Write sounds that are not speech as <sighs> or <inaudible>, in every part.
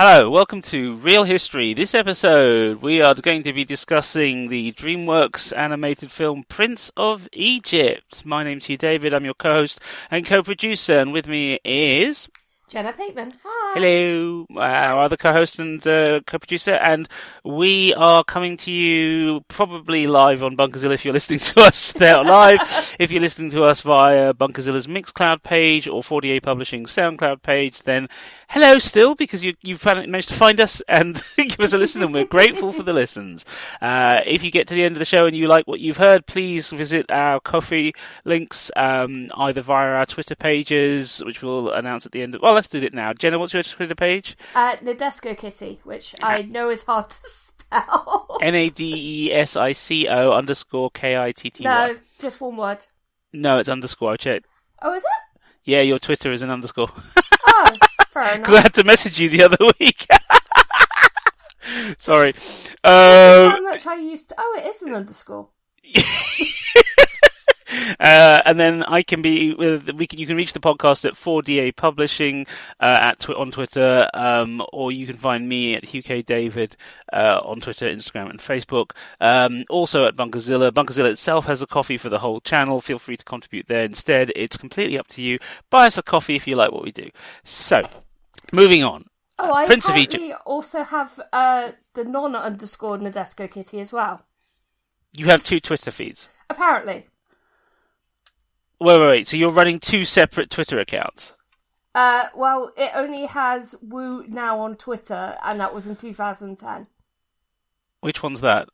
Hello, welcome to Real History. This episode, we are going to be discussing the DreamWorks animated film Prince of Egypt. My name's Hugh David, I'm your co host and co producer, and with me is. Jenna Pateman. Hi. Hello, our other co-host and uh, co-producer, and we are coming to you probably live on Bunkerzilla if you're listening to us <laughs> there live. if you're listening to us via Bunkerzilla's Mixcloud page or 4DA Publishing SoundCloud page, then hello still because you, you've managed to find us and <laughs> give us a listen, and we're grateful for the listens. Uh, if you get to the end of the show and you like what you've heard, please visit our Ko-fi links um, either via our Twitter pages, which we'll announce at the end. Of, well, let's do it now. Jenna, what's your Twitter page? Uh, Nadesico Kitty, which I know is hard to spell. <laughs> N A D E S I C O underscore K I T T Y. No, just one word. No, it's underscore. I checked. Oh, is it? Yeah, your Twitter is an underscore. Oh, fair <laughs> enough. Because I had to message you the other week. <laughs> Sorry. How Um, much I used to... Oh, it is an underscore. Uh, and then I can be with we can you can reach the podcast at 4DA Publishing uh, at tw- on Twitter, um, or you can find me at Hugh K David uh, on Twitter, Instagram, and Facebook. Um, also at Bunkerzilla. Bunkerzilla itself has a Ko-fi for the whole channel. Feel free to contribute there instead. It's completely up to you. Buy us a coffee if you like what we do. So, moving on. Oh, I Prince of apparently also have uh, the non-underscore Nadesico Kitty as well. You have two Twitter feeds. Apparently. Wait, wait, wait. So you're running two separate Twitter accounts. Uh, well, it only has Woo now on Twitter, and that was in 2010. Which one's that?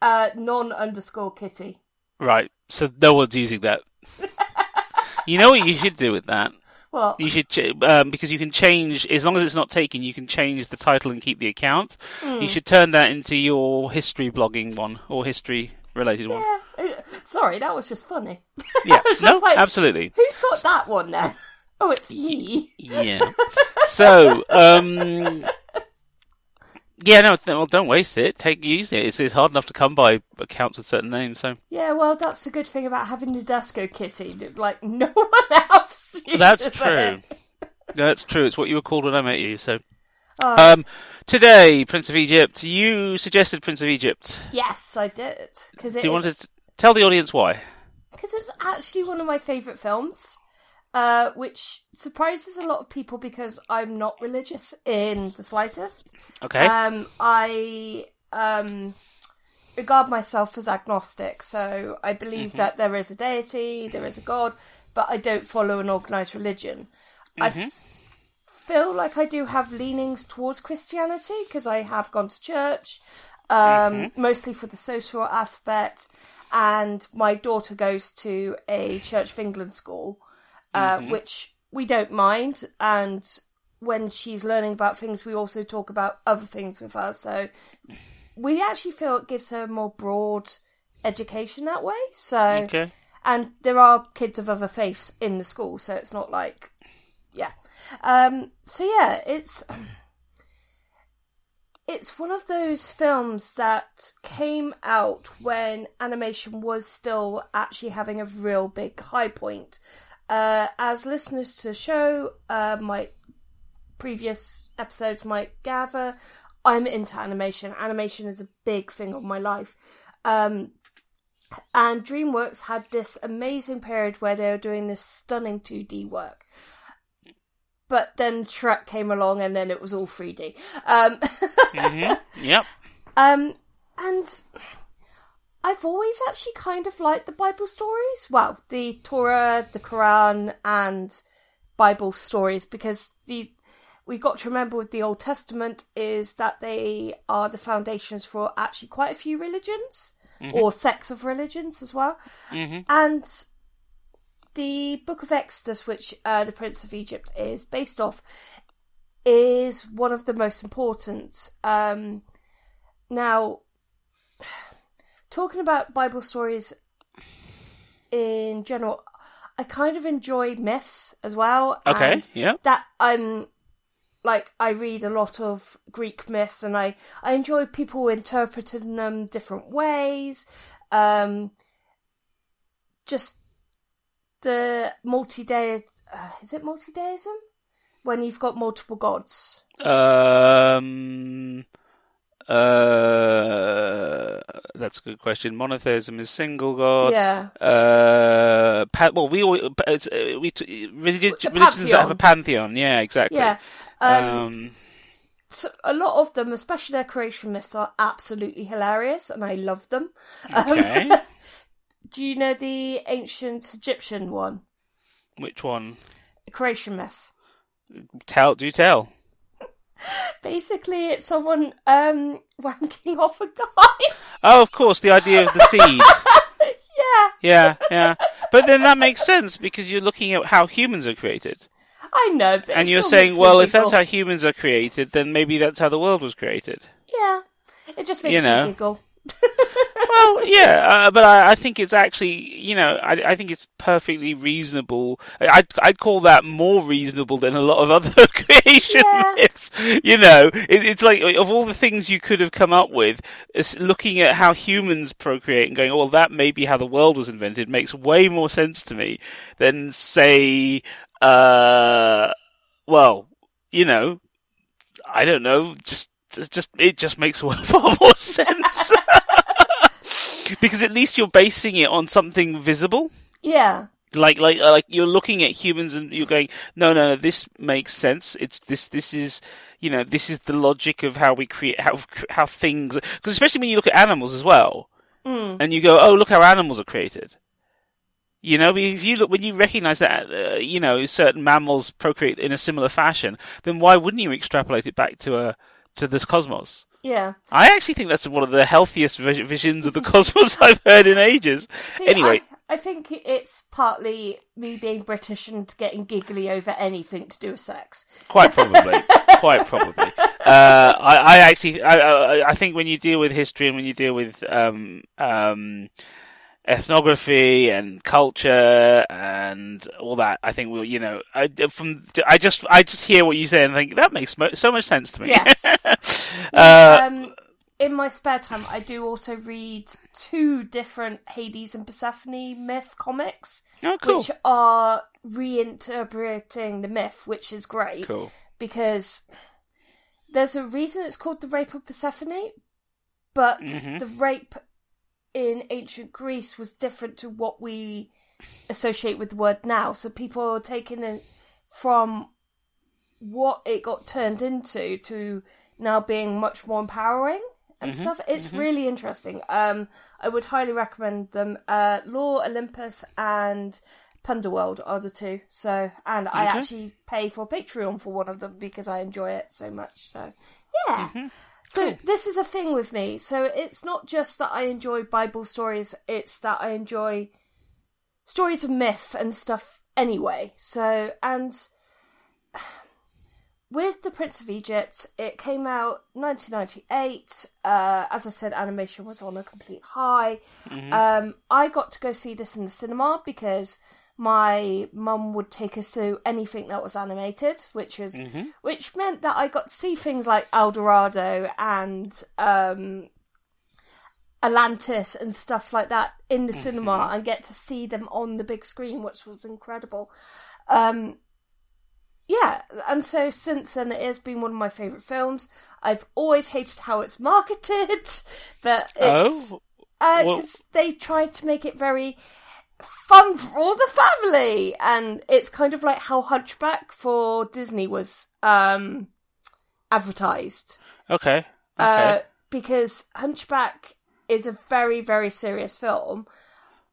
Uh, non-underscore Kitty. Right. So no one's using that. <laughs> you know what you should do with that? Well, You should ch- um, because you can change as long as it's not taken. You can change the title and keep the account. Hmm. You should turn that into your history blogging one or history related one. yeah. Sorry, that was just funny. <laughs> Yeah, was no, like, absolutely. Who's got that one then? <laughs> Oh, it's me. Yeah. so, um, yeah, no, well, don't waste it. Take use it. It's, it's hard enough to come by accounts with certain names. So Yeah, well, that's the good thing about having the Desco kitty. Like, <laughs> no one else that's true. That's true. It's what you were called when I met you. So, Oh, um, today, Prince of Egypt. You suggested Prince of Egypt. yes, I did. Because Do you want to tell the audience why? because it's actually one of my favourite films, uh, which surprises a lot of people because I'm not religious in the slightest. Okay. Um, I um, regard myself as agnostic, so I believe Mm-hmm. that there is a deity, there is a god, but I don't follow an organised religion. I Mm-hmm. f- feel like I do have leanings towards Christianity because I have gone to church, um, Mm-hmm. mostly for the social aspect, and my daughter goes to a Church of England school, uh, Mm-hmm. which we don't mind, and when she's learning about things, we also talk about other things with her. So we actually feel it gives her a more broad education that way. So okay. and there are kids of other faiths in the school, so it's not like yeah. Um, so yeah, it's it's one of those films that came out when animation was still actually having a real big high point. Uh, as listeners to the show uh, might previous episodes might gather, I'm into animation. Animation is a big thing of my life. Um, and DreamWorks had this amazing period where they were doing this stunning 2D work. But then Shrek came along and then it was all 3D. Um, <laughs> hmm Yep. um, and I've always actually kind of liked the Bible stories. Well, the Torah, the Quran, and Bible stories because the we got to remember with the Old Testament is that they are the foundations for actually quite a few religions or sects of religions as well. hmm And the Book of Exodus, which uh, the Prince of Egypt is based off, is one of the most important. Um, now, talking about Bible stories in general, I kind of enjoy myths as well. Okay. and Yeah. that um like I read a lot of Greek myths and I I enjoy people interpreting them different ways. Um just the multi-day uh, is it multi-deism? when you've got multiple gods? Um, uh, that's a good question. Monotheism is single god. yeah. Uh, pa- well, we all, it's, uh, we t- religion, religions that have a pantheon. Yeah, exactly. Yeah. Um, Um, so a lot of them, especially their creation myths, are absolutely hilarious, and I love them. Um, okay. <laughs> do you know the ancient Egyptian one, Which one? creation myth? Tell. Do tell. <laughs> Basically, it's someone um <laughs> wanking off a guy. Oh, of course, the idea of the <laughs> seed. yeah, Yeah, yeah. But then that makes sense because you're looking at how humans are created. I know. But And you're saying, well, if that's how humans are created, then maybe that's how the world was created. yeah, it just makes You know. me giggle. Well, yeah, uh, but I, I think it's actually, you know, I, I think it's perfectly reasonable. I- I'd, I'd call that more reasonable than a lot of other <laughs> creation Yeah. myths. You know, it, it's like of all the things you could have come up with, looking at how humans procreate and going, oh, well, that may be how the world was invented makes way more sense to me than say, uh, well, you know, I don't know, just just it just makes <laughs> far more sense. <laughs> because at least you're basing it on something visible. Yeah, Like, like, uh, like you're looking at humans and you're going, no, no, no, this makes sense. It's this, this is, you know, this is the logic of how we create, how, how things, because especially when you look at animals as well, mm. and you go, oh, look how animals are created. You know, if you look, when you recognize that, uh, you know, certain mammals procreate in a similar fashion, then why wouldn't you extrapolate it back to a, to this cosmos? Yeah. I actually think that's one of the healthiest vis- visions of the <laughs> cosmos I've heard in ages. See, anyway, I, I think it's partly me being British and getting giggly over anything to do with sex. quite probably, <laughs> quite probably. Uh, I, I actually, I, I, I think when you deal with history and when you deal with um, um, ethnography and culture and all that, I think we'll, you know, I, from I just, I just hear what you say and think that makes mo- so much sense to me. Yes. <laughs> uh, um, in my spare time, I do also read two different Hades and Persephone myth comics, oh, cool, which are reinterpreting the myth, which is great cool. because there's a reason it's called the Rape of Persephone, but Mhm. the rape in ancient Greece was different to what we associate with the word now. So people are taking it from what it got turned into to now being much more empowering and Mhm, stuff. It's mhm. really interesting. Um, I would highly recommend them. Uh, Lore, Olympus, and Punderworld are the two. So, and I Okay. actually pay for Patreon for one of them because I enjoy it so much. So, yeah. Mhm. So Cool. this is a thing with me. So it's not just that I enjoy Bible stories; it's that I enjoy stories of myth and stuff anyway. So and <sighs> with the Prince of Egypt, it came out 1998. Uh, as I said, animation was on a complete high. Mhm. Um, I got to go see this in the cinema because my mum would take us to anything that was animated, which was Mhm. which meant that I got to see things like El Dorado and um, Atlantis and stuff like that in the cinema and get to see them on the big screen, which was incredible. Um, yeah, and so since then it has been one of my favourite films. I've always hated how it's marketed, <laughs> but it's Oh, because well- they tried to make it very fun for all the family, and it's kind of like how Hunchback for Disney was um, advertised. okay, okay. Uh, because Hunchback is a very, very serious film,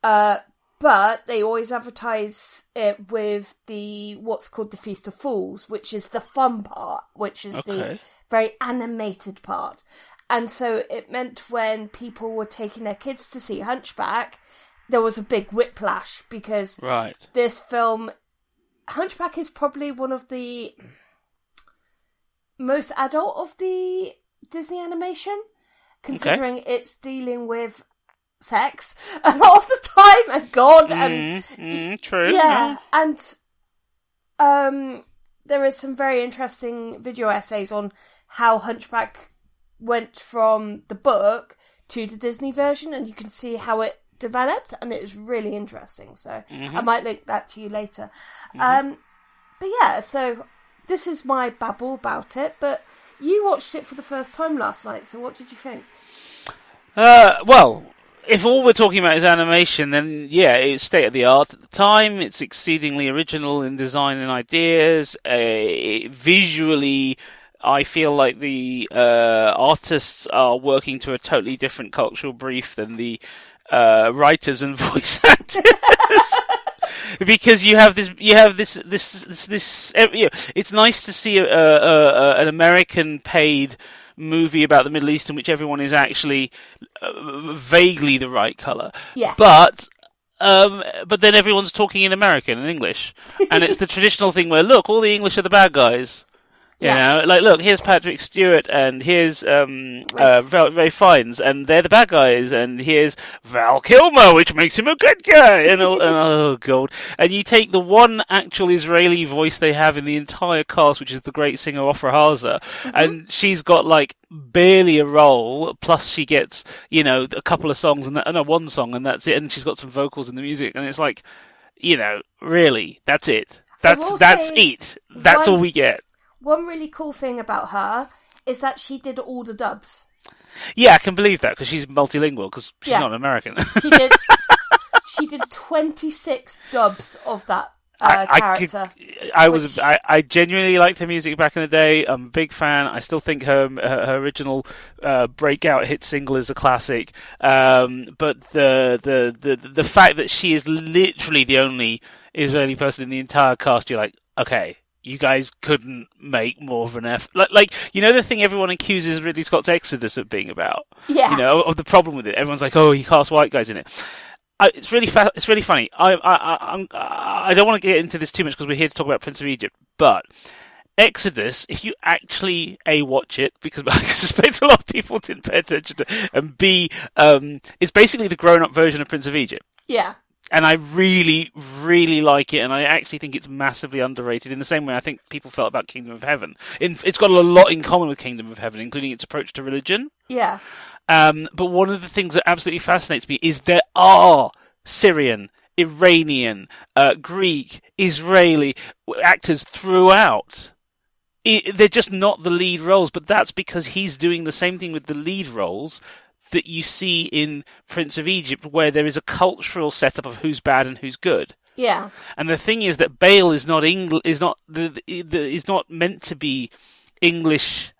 uh, but they always advertise it with the what's called the Feast of Fools, which is the fun part, which is the very animated part. And so it meant when people were taking their kids to see Hunchback, there was a big whiplash because right. this film Hunchback is probably one of the most adult of the Disney animation, considering it's dealing with sex <laughs> a lot of the time and God and Mm, mm, true. yeah, and um, there is some very interesting video essays on how Hunchback went from the book to the Disney version, and you can see how it developed, and it was really interesting. So Mhm. I might link that to you later. Um, but yeah, so this is my babble about it, but you watched it for the first time last night. So what did you think? Uh, well, if all we're talking about is animation, then yeah, it's state of the art at the time. It's exceedingly original in design and ideas. Uh, visually, I feel like the uh, artists are working to a totally different cultural brief than the uh, writers and <laughs> voice actors. <laughs> because you have this, you have this, this, this, this. You know, it's nice to see a, a, a, an American paid movie about the Middle East in which everyone is actually uh, vaguely the right color. Yes. But um, but then everyone's talking in American and English, and it's the <laughs> traditional thing where look, all the English are the bad guys. You Yes. know, like look, here's Patrick Stewart and here's um, uh, Val- Ralph Fiennes, and they're the bad guys, and here's Val Kilmer, which makes him a good guy, and, all, and oh god, and you take the one actual Israeli voice they have in the entire cast, which is the great singer Ofra Haza, and she's got like barely a role, plus she gets you know a couple of songs and, that, and a one song, and that's it, and she's got some vocals in the music, and it's like, you know, really, that's it. That's that's it. That's one- all we get. One really cool thing about her is that she did all the dubs. Yeah, I can believe that because she's multilingual because she's Yeah. not American. She did. <laughs> she did twenty six dubs of that uh, I, I, could- character. I was which- I, I genuinely liked her music back in the day. I'm a big fan. I still think her her, her original uh, breakout hit single is a classic. Um, but the, the the the fact that she is literally the only Israeli person in the entire cast, you're like, okay. You guys couldn't make more of an effort. Like, like you know, the thing everyone accuses Ridley Scott's Exodus of being about. Yeah. You know, of the problem with it. Everyone's like, "Oh, he cast white guys in it." I, it's really fa- it's really funny. I I I, I'm, I don't want to get into this too much because we're here to talk about Prince of Egypt, but Exodus, if you actually a watch it, because <laughs> I suspect a lot of people didn't pay attention to, and b um, it's basically the grown-up version of Prince of Egypt Yeah. And I really, really like it, and I actually think it's massively underrated. In the same way, I think people felt about Kingdom of Heaven. In, it's got a lot in common with Kingdom of Heaven, including its approach to religion. Yeah. Um, but one of the things that absolutely fascinates me is there are Syrian, Iranian, uh, Greek, Israeli actors throughout. I they're just not the lead roles, but that's because he's doing the same thing with the lead roles that you see in Prince of Egypt, where there is a cultural setup of who's bad and who's good. Yeah. And the thing is that Bale is not Engl- is not the, the, the is not meant to be English.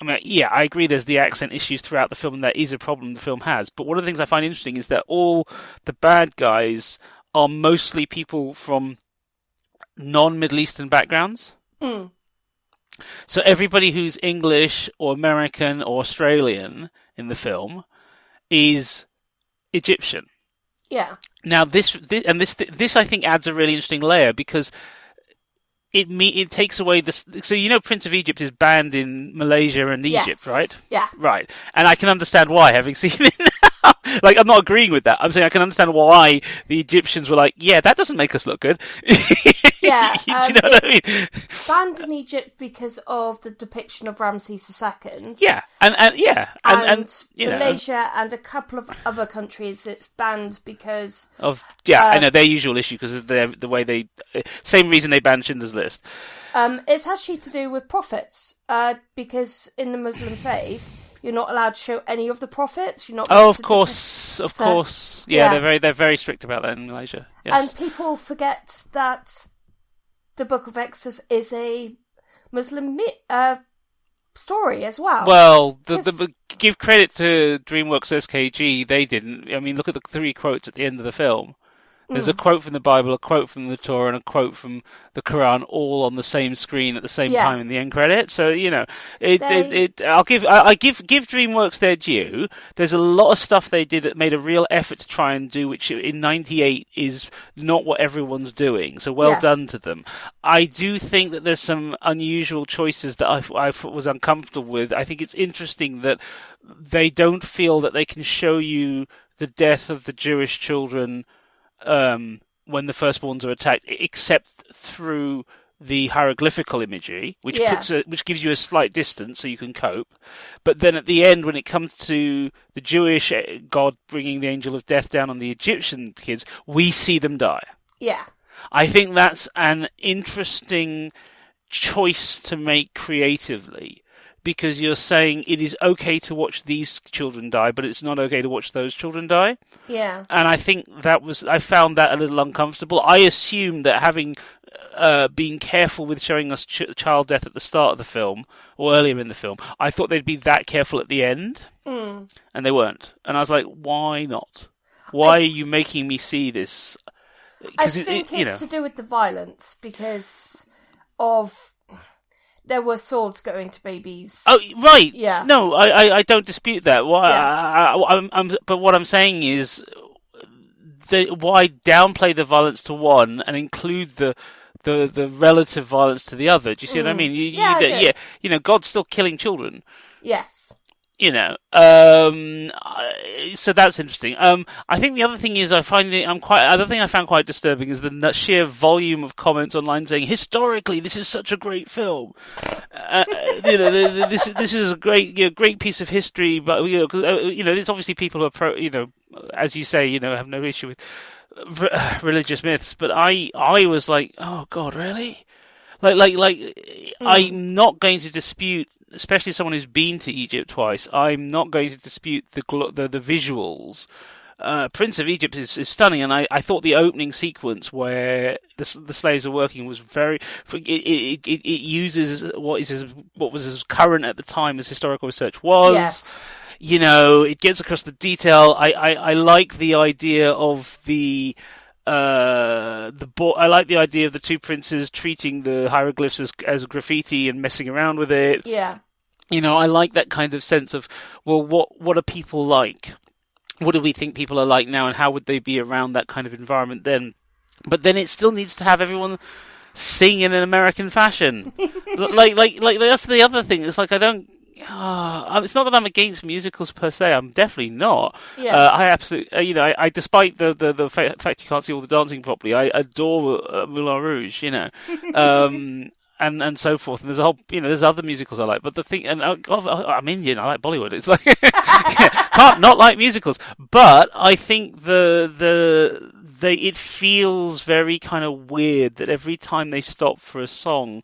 I mean, yeah, I agree. There's the accent issues throughout the film, and that is a problem the film has. But one of the things I find interesting is that all the bad guys are mostly people from non-Middle Eastern backgrounds. Mm. So everybody who's English or American or Australian in the film is Egyptian. Yeah. Now this, this and this this I think adds a really interesting layer because it me it takes away this. So you know, Prince of Egypt is banned in Malaysia and Egypt, Yes. right? Yeah. Right, and I can understand why, having <laughs> seen it. <laughs> like I'm not agreeing with that. I'm saying I can understand why the Egyptians were like, "Yeah, that doesn't make us look good." <laughs> Yeah, Do you um, know what I mean? Banned in Egypt because of the depiction of Ramses II. Yeah, and and yeah, and And, and, you know, Malaysia and a couple of other countries, it's banned because of yeah, I uh, know their usual issue because of their the way they same reason they banned Schindler's List. um, it's actually to do with prophets. Uh, because in the Muslim faith, you're not allowed to show any of the prophets. You're not. Oh, of course, of So, course. Yeah, yeah. they're very they're very strict about that in Malaysia. Yes. And people forget that the Book of Exodus is a Muslim mi- uh, story as well. well, the, the- give credit to DreamWorks SKG. They didn't. I mean, look at the three quotes at the end of the film. There's a hmm. quote from the Bible, a quote from the Torah, and a quote from the Quran, all on the same screen at the same Yeah. time in the end credit. So you know, it, They- it, it I'll give I, I give give DreamWorks their due. There's a lot of stuff they did that made a real effort to try and do, which in '98 is not what everyone's doing. So well Yeah. done to them. I do think that there's some unusual choices that I, I was uncomfortable with. I think it's interesting that they don't feel that they can show you the death of the Jewish children um, when the firstborns are attacked, except through the hieroglyphical imagery, which Yeah. puts a, which gives you a slight distance so you can cope. But then at the end, when it comes to the Jewish eh, God bringing the angel of death down on the Egyptian kids, we see them die. yeah, I think that's an interesting choice to make creatively because you're saying it is okay to watch these children die, but it's not okay to watch those children die. Yeah. And I think that was I found that a little uncomfortable. I assumed that having uh, been careful with showing us ch- child death at the start of the film or earlier in the film, I thought they'd be that careful at the end, Mm. and they weren't. And I was like, why not? Why I are you making me see this? I think it, it's it, you know, to do with the violence because of there were swords going to babies. Oh, right. Yeah. No, I, I, I don't dispute that. Why? Yeah. I, I'm, I'm, but what I'm saying is, the, why downplay the violence to one and include the the the relative violence to the other? Do you see what I Mm. mean? You, Yeah, you, do. yeah. You know, God's still killing children. Yes. You know, um, so that's interesting. Um, I think the other thing is I find it, I'm quite. Other thing I found quite disturbing is the sheer volume of comments online saying historically this is such a great film. Uh, you know, the, the, this this is a great you know, great piece of history, but you know, uh, you know, there's obviously people who are pro, you know, as you say, you know, have no issue with re- <sighs> religious myths, but I I was like, oh God, really? Like like like I'm not going to dispute, especially someone who's been to Egypt twice. I'm not going to dispute the gl- the, the visuals. Uh, Prince of Egypt is, is stunning, and I, I thought the opening sequence where the, the slaves are working was very. It, it, it, it uses what is as, what was as current at the time as historical research was Yes. you know, it gets across the detail. I, I, I like the idea of the uh the bo- I like the idea of the two princes treating the hieroglyphs as as graffiti and messing around with it. Yeah. You know, I like that kind of sense of well, what what are people like? What do we think people are like now, and how would they be around that kind of environment then? But then it still needs to have everyone sing in an American fashion. <laughs> Like, like, like that's the other thing. It's like I don't. Uh, it's not that I'm against musicals per se. I'm definitely not. Yeah. Uh, I absolutely, uh, you know, I, I despite the, the the fact you can't see all the dancing properly, I adore uh, Moulin Rouge. You know, <laughs> um, and and so forth. And there's a whole, you know, there's other musicals I like. But the thing, and uh, I- I'm Indian. I like Bollywood. It's like <laughs> <laughs> can't not like musicals. But I think the the they it feels very kind of weird that every time they stop for a song,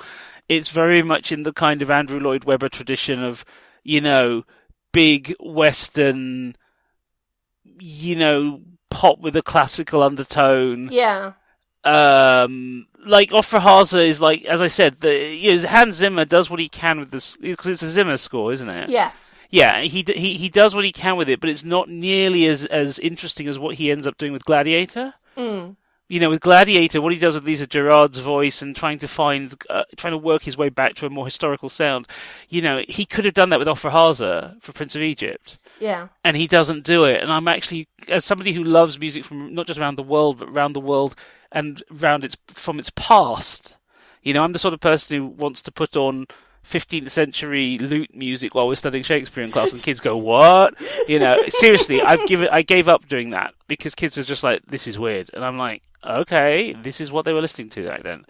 it's very much in the kind of Andrew Lloyd Webber tradition of, you know, big Western, you know, pop with a classical undertone. yeah. Um, like Ofra Haza is like, as I said, the you know, Hans Zimmer does what he can with this because it's a Zimmer score, isn't it? Yes. Yeah, he he he does what he can with it, but it's not nearly as as interesting as what he ends up doing with Gladiator. Mm. You know, with Gladiator, what he does with Lisa Gerrard's voice and trying to find, uh, trying to work his way back to a more historical sound. You know, he could have done that with Ofra Haza for Prince of Egypt, Yeah. and he doesn't do it. And I'm actually, as somebody who loves music from not just around the world, but around the world and around its from its past. You know, I'm the sort of person who wants to put on 15th century lute music while we're studying Shakespeare in class, and kids go, "What?" You know, seriously, I've given, I gave up doing that because kids are just like, "This is weird," and I'm like, "Okay, this is what they were listening to back then."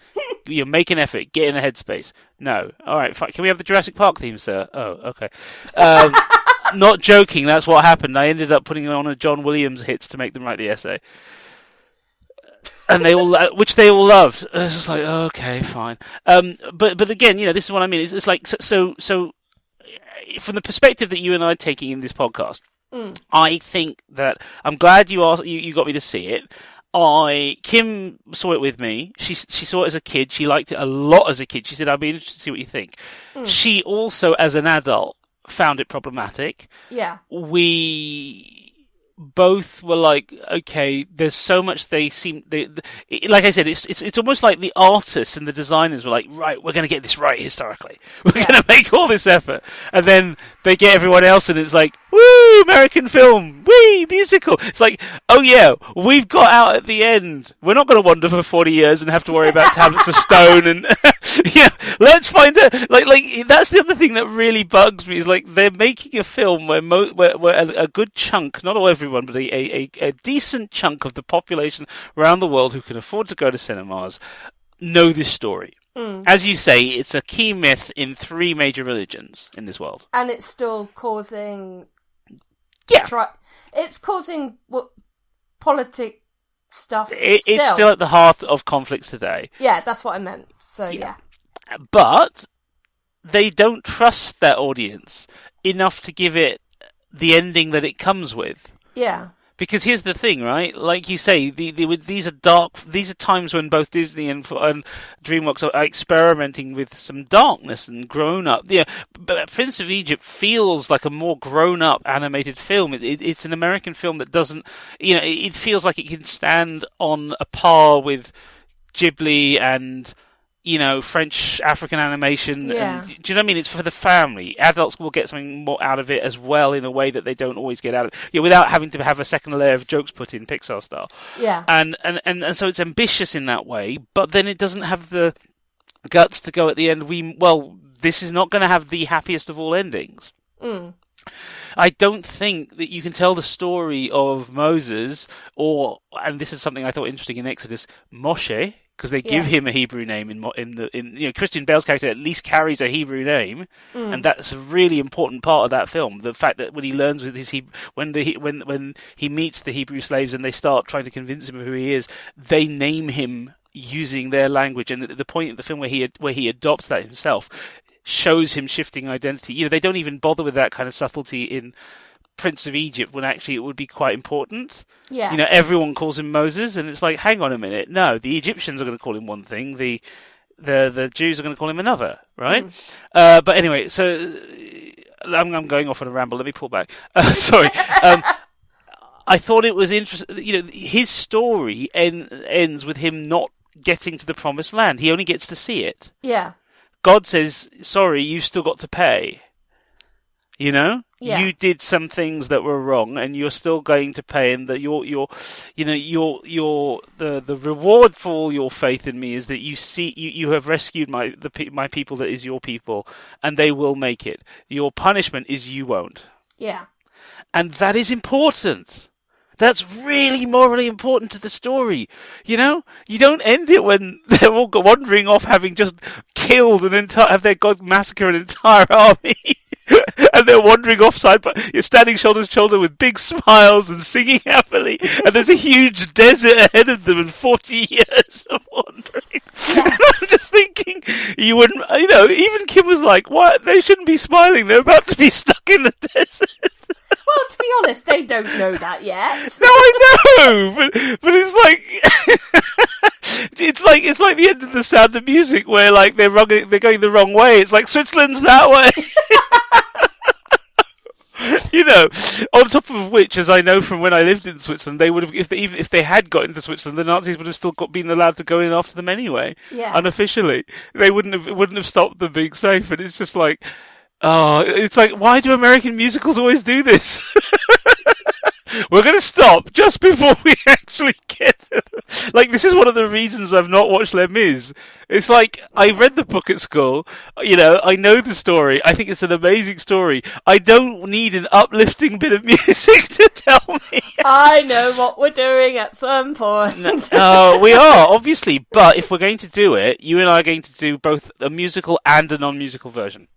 You make an effort, get in a headspace. No, all right, fine. Can we have the Jurassic Park theme, sir? Oh, okay. Um, <laughs> not joking. That's what happened. I ended up putting on a John Williams hits to make them write the essay and they all, uh, which they all loved. And it's just like, okay, fine. Um, but but again, you know, this is what I mean. It's, it's like so, so so from the perspective that you and I are taking in this podcast, Mm. I think that I'm glad you asked, you, you got me to see it. I Kim saw it with me. She she saw it as a kid. She liked it a lot as a kid. She said, "I'd be interested to see what you think." She also, as an adult, found it problematic Yeah. we both were like, okay, there's so much they seem, they, they- like I said, it's, it's it's almost like the artists and the designers were like, right, we're going to get this right historically. <laughs> We're Yeah. going to make all this effort, and then they get everyone else, and it's like, woo, American film, wee, musical. It's like, oh yeah, we've got out at the end. We're not going to wander for 40 years and have to worry about tablets of stone and <laughs> yeah, let's find a like like that's the other thing that really bugs me is like they're making a film where mo- where, where a, a good chunk, not all everyone, but a, a, a, decent chunk of the population around the world who can afford to go to cinemas know this story. Mm. As you say, it's a key myth in three major religions in this world. And it's still causing. Yeah. Tri- it's causing what politic stuff. It, still. it's still at the heart of conflicts today. Yeah, that's what I meant. So yeah. but they don't trust their audience enough to give it the ending that it comes with. Yeah. Because here's the thing, right? Like you say, the, the, these are dark. These are times when both Disney and, and DreamWorks are experimenting with some darkness and grown up. Yeah, but Prince of Egypt feels like a more grown up animated film. It, it, it's an American film that doesn't, you know, it, it feels like it can stand on a par with Ghibli and you know, French African animation. Yeah. And, do you know what I mean? It's for the family. Adults will get something more out of it as well in a way that they don't always get out of it. You know, without having to have a second layer of jokes put in Pixar style. Yeah. And, and, and, and so it's ambitious in that way, but then it doesn't have the guts to go at the end. We, well, this is not going to have the happiest of all endings. Mm. I don't think that you can tell the story of Moses or, and this is something I thought interesting in Exodus, Moshe, because they give Yeah. him a Hebrew name in in the in you know Christian Bale's character at least carries a Hebrew name, Mm. and that's a really important part of that film. The fact that when he learns with his when the He- when when he meets the Hebrew slaves and they start trying to convince him of who he is, they name him using their language, and the, the point of the film where he where he adopts that himself shows him shifting identity. You know, they don't even bother with that kind of subtlety in Prince of Egypt when actually it would be quite important. Yeah. You know, everyone calls him Moses, and it's like, hang on a minute. No, the Egyptians are going to call him one thing. The the the Jews are going to call him another, right? Uh, but anyway, so uh, I'm, I'm going off on a ramble. Let me pull back. <laughs> Uh, sorry. Um, I thought it was interesting. You know, his story en- ends with him not getting to the promised land. He only gets to see it. yeah. God says, "Sorry, you've still got to pay." You know, Yeah. you did some things that were wrong, and you're still going to pay. And that your your, you know, your your the the reward for all your faith in me is that you see you, you have rescued my the my people that is your people, and they will make it. Your punishment is you won't, Yeah. and that is important. That's really morally important to the story. You know, you don't end it when <laughs> they're all wandering off, having just killed an entire, have their god massacre an entire <laughs> army, and they're wandering offside, but you're standing shoulder to shoulder with big smiles and singing happily, and there's a huge desert ahead of them and 40 years <laughs> of wandering. And <laughs> I'm just thinking, you wouldn't, you know, even Kim was like, what? They shouldn't be smiling. They're about to be stuck in the desert. Well, to be honest, they don't know that yet. No, I know, but but it's like <laughs> it's like it's like the end of the Sound of Music where like they're wrong, they're going the wrong way. It's like Switzerland's that way. <laughs> you know, on top of which, as I know from when I lived in Switzerland, they would have if they, even if they had got into Switzerland, the Nazis would have still got, been allowed to go in after them anyway, Yeah. unofficially. They wouldn't have wouldn't have stopped them being safe. And it's just like, oh, it's like why do American musicals always do this? <laughs> We're going to stop just before we <laughs> actually get. To it. like this is one of the reasons I've not watched Les Mis. It's like I read the book at school. You know, I know the story. I think it's an amazing story. I don't need an uplifting bit of <laughs> music to tell me. I know what we're doing at some point. uh, we are obviously, but if we're going to do it, you and I are going to do both a musical and a non-musical version,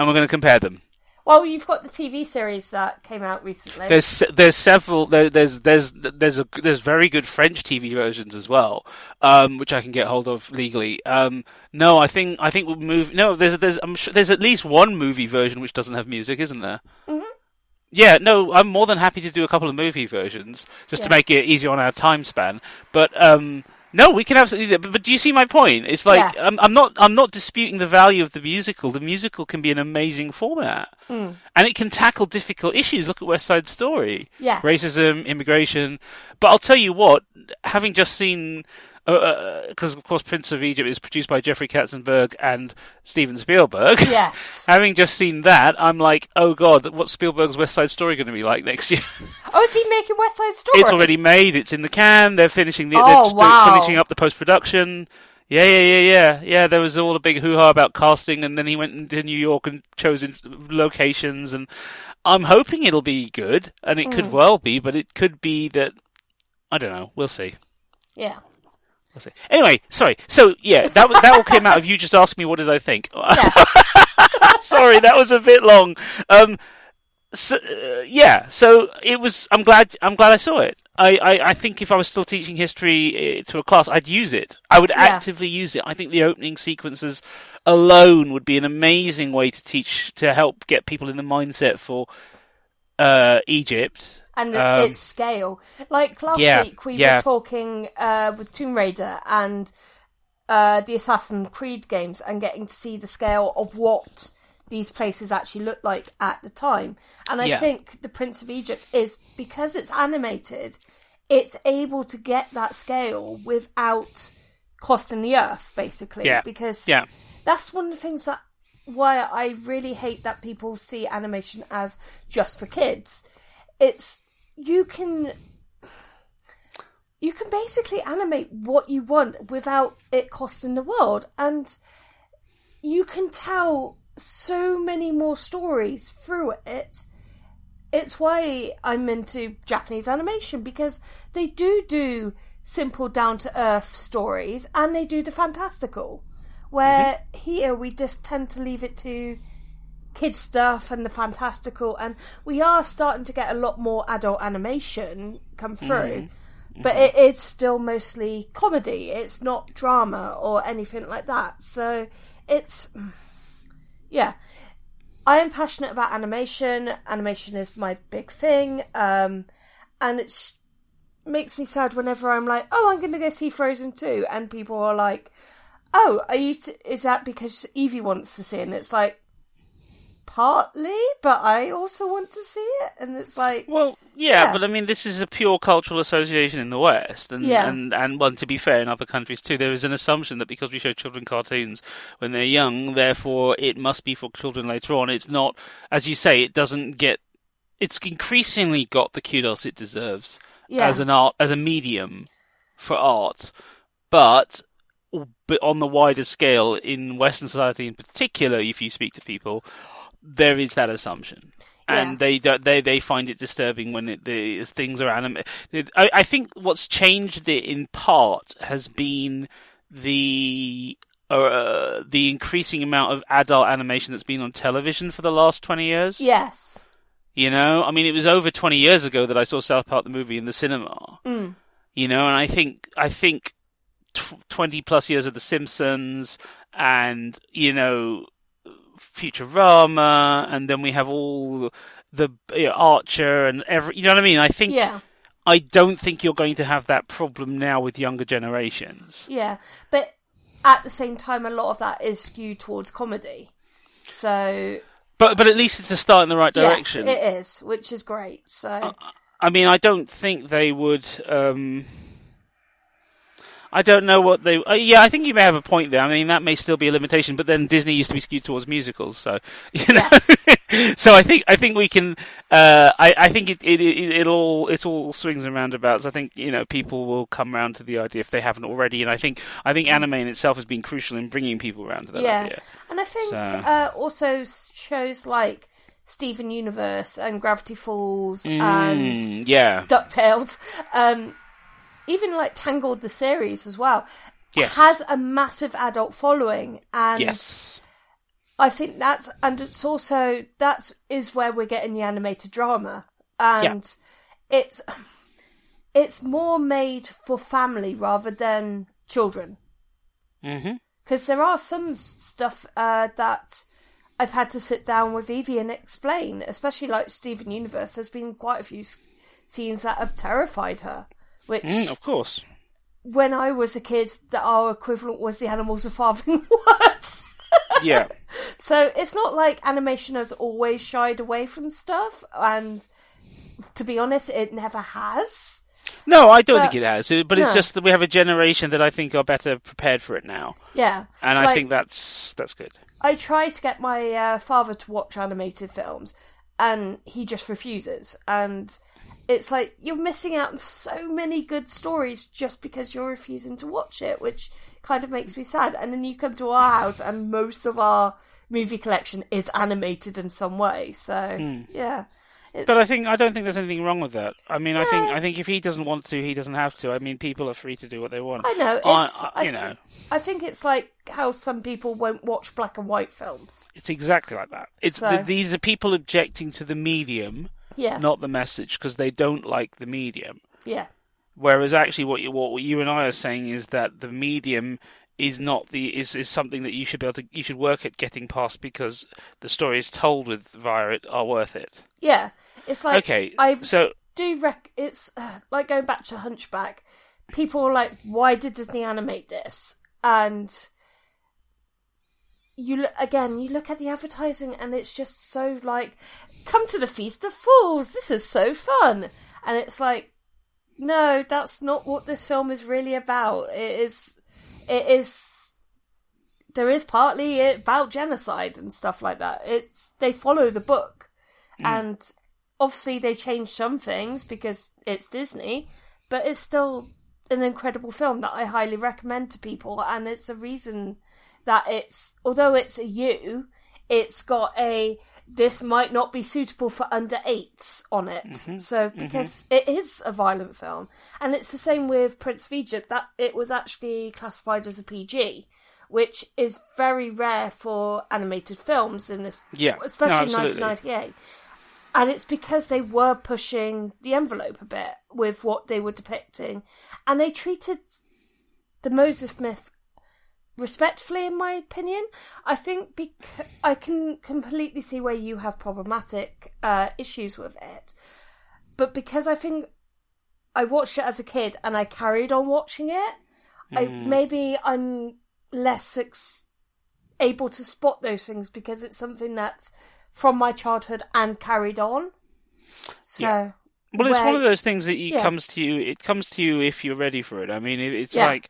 and we're going to compare them. well, you've got the TV series that came out recently. There's there's several there, there's there's there's a there's very good French TV versions as well, um, which I can get hold of legally. Um, no, I think I think we'll move. No, there's there's I'm sure there's at least one movie version which doesn't have music, isn't there? Mhm. Yeah, no, I'm more than happy to do a couple of movie versions just to make it easier on our time span. But um, no, we can absolutely. do. But, but do you see my point? It's like Yes. I'm, I'm not I'm not disputing the value of the musical. The musical can be an amazing format, Hmm. and it can tackle difficult issues. Look at West Side Story Yes. racism, immigration. But I'll tell you what, having just seen, Oh, uh, uh, because of course Prince of Egypt is produced by Jeffrey Katzenberg and Steven Spielberg. <laughs> Yes. having just seen that, I'm like, oh god, what's Spielberg's West Side Story going to be like next year? <laughs> Oh, is he making West Side Story? it's already made. It's in the can. They're finishing the. Oh, they're just uh, wow. finishing up the post production. Yeah, yeah, yeah, yeah, yeah. There was all a big hoo ha about casting, and then he went into New York and chose locations, and I'm hoping it'll be good, and it could Mm. well be, but it could be that I don't know. We'll see. Yeah. Anyway, sorry. So yeah, that was, that all came out of you just asking me what did I think. Yes. <laughs> sorry, that was a bit long. Um, so, uh, yeah, so it was. I'm glad. I'm glad I saw it. I, I, I think if I was still teaching history uh, to a class, I'd use it. I would Yeah. actively use it. I think the opening sequences alone would be an amazing way to teach to help get people in the mindset for uh, Egypt. And Um, its scale. Like last yeah, week, we yeah. were talking uh, with Tomb Raider and uh, the Assassin's Creed games, and getting to see the scale of what these places actually looked like at the time. And I Yeah. think the Prince of Egypt is because it's animated, it's able to get that scale without costing the earth, basically. Yeah, Because yeah. that's one of the things that why I really hate that people see animation as just for kids. It's you can you can basically animate what you want without it costing the world and you can tell so many more stories through it. It's why I'm into Japanese animation because they do do simple down to earth stories and they do the fantastical. Where mm-hmm. here we just tend to leave it to kid stuff and the fantastical and we are starting to get a lot more adult animation come through. But it, it's still mostly comedy. It's not drama or anything like that. So it's yeah. I am passionate about animation. Animation is my big thing. Um, and it makes me sad whenever I'm like, oh, I'm going to go see Frozen 2. And people are like, oh, are you, t- is that because Evie wants to see it? And it's like, partly, but I also want to see it. And it's like, Well, yeah, Yeah. but I mean, this is a pure cultural association in the West, and Yeah. and and one to be fair, in other countries too, there is an assumption that because we show children cartoons when they're young, therefore it must be for children later on. It's not, as you say, it doesn't get. It's increasingly got the kudos it deserves yeah. as an art, as a medium for art, but. But on the wider scale, in Western society in particular, if you speak to people, there is that assumption, and they they they find it disturbing when it, the things are animated. I, I think what's changed it in part has been the uh, the increasing amount of adult animation that's been on television for the last twenty years. yes. You know, I mean, it was over twenty years ago that I saw South Park the movie in the cinema. Mm. You know, and I think I think tw- twenty plus years of The Simpsons, and you know, Futurama, and then we have all the you know, Archer and every. You know what I mean? I think Yeah. I don't think you're going to have that problem now with younger generations. Yeah. But at the same time, a lot of that is skewed towards comedy. So But but at least it's a start in the right direction. Yes, it is, which is great. So I mean, I don't think they would. Um, I don't know what they. Uh, yeah, I think you may have a point there. I mean, that may still be a limitation, but then Disney used to be skewed towards musicals, so <laughs> you know. <laughs> so I think I think we can. Uh, I I think it it it, it all it all swings and roundabouts. I think you know people will come around to the idea if they haven't already, and I think I think anime in itself has been crucial in bringing people around to that yeah, idea. and I think So- uh, also shows like Steven Universe and Gravity Falls and Mm, yeah. Ducktales, um, even like Tangled the series as well, Yes. has a massive adult following, and Yes. I think that's and it's also that is where we're getting the animated drama, and it's it's more made for family rather than children. because there are some stuff uh, that I've had to sit down with Evie and explain, especially like Steven Universe. There's been quite a few scenes that have terrified her, which Mm, of course. when I was a kid, that our equivalent was the animals of Farthing <laughs> Woods. Yeah. <laughs> so it's not like animation has always shied away from stuff, and to be honest, it never has. No, I don't But- think it has. But it's just that we have a generation that I think are better prepared for it now, Yeah, and I think that's that's good. I try to get my uh, father to watch animated films, and he just refuses. And it's like you're missing out on so many good stories just because you're refusing to watch it, which kind of makes me sad. And then you come to our house, and most of our movie collection is animated in some way. So hmm. yeah, it's. But I think I don't think there's anything wrong with that. I mean, I think I think if he doesn't want to, he doesn't have to. I mean, people are free to do what they want. I know. I- It's, I- I you thi- know, I think it's like how some people won't watch black and white films. it's exactly like that. It's So- th- these are people objecting to the medium, Yeah, not the message, because they don't like the medium. Yeah. Whereas actually, what you, what you and I are saying is that the medium is not the is, is something that you should be able to you should work at getting past because the stories told with via it are worth it. Yeah. It's like okay, I so do rec it's uh, like going back to Hunchback. People are like, why did Disney animate this? And you look again, you look at the advertising, and it's just so like, come to the Feast of Fools. This is so fun, and it's like, no, that's not what this film is really about. It is, it is. There is partly about genocide and stuff like that. It's they follow the book, hmm. and obviously they change some things because it's Disney, but it's still an incredible film that I highly recommend to people, and it's a reason that it's although it's a U, it's got a this might not be suitable for under eights on it. Mm-hmm. So mm-hmm. because it is a violent film, and it's the same with Prince of Egypt that it was actually classified as a PG. Which is very rare for animated films in this, Yeah. No, especially in 1998. And it's because they were pushing the envelope a bit with what they were depicting. And they treated the Moses myth respectfully, in my opinion. I think bec- I can completely see where you have problematic uh, issues with it. But because I think I watched it as a kid and I carried on watching it, I maybe I'm less ex- able to spot those things because it's something that's from my childhood and carried on. So Yeah. Well, it's where- one of those things that you Yeah. comes to you. It comes to you if you're ready for it. I mean, it, it's Yeah. like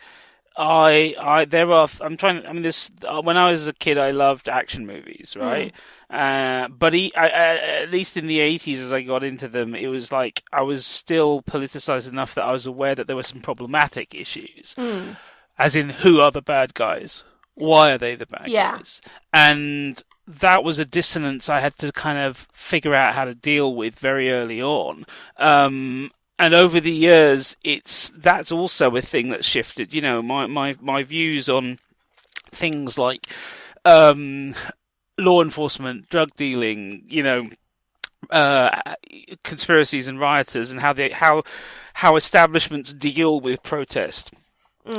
I, I, there are. I'm trying. I mean, this. Uh, when I was a kid, I loved action movies, Mm. right? Uh, but he, I, I, at least in the 80s, as I got into them, it was like I was still politicized enough that I was aware that there were some problematic issues, Mm. as in who are the bad guys. Why are they the bad Yeah. guys? And that was a dissonance I had to kind of figure out how to deal with very early on. Um, and over the years, it's that's also a thing that's shifted. You know, my my my views on things like um, law enforcement, drug dealing, you know, uh, conspiracies and rioters, and how they how how establishments deal with protest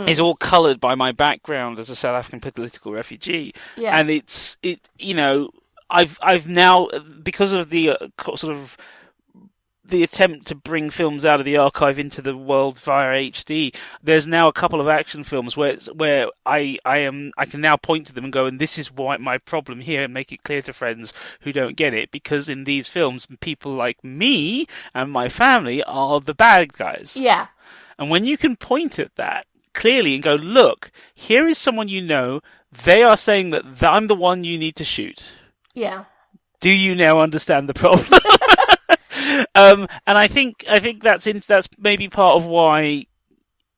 is all coloured by my background as a South African political refugee, Yeah. and it's it you know I've I've now because of the uh, sort of the attempt to bring films out of the archive into the world via HD. There's now a couple of action films where it's, where I I am I can now point to them and go and this is why my problem here and make it clear to friends who don't get it because in these films people like me and my family are the bad guys. yeah. And when you can point at that clearly and go, look, here is someone you know. They are saying that th- I'm the one you need to shoot. Yeah. Do you now understand the problem? <laughs> um, and I think I think that's in, that's maybe part of why.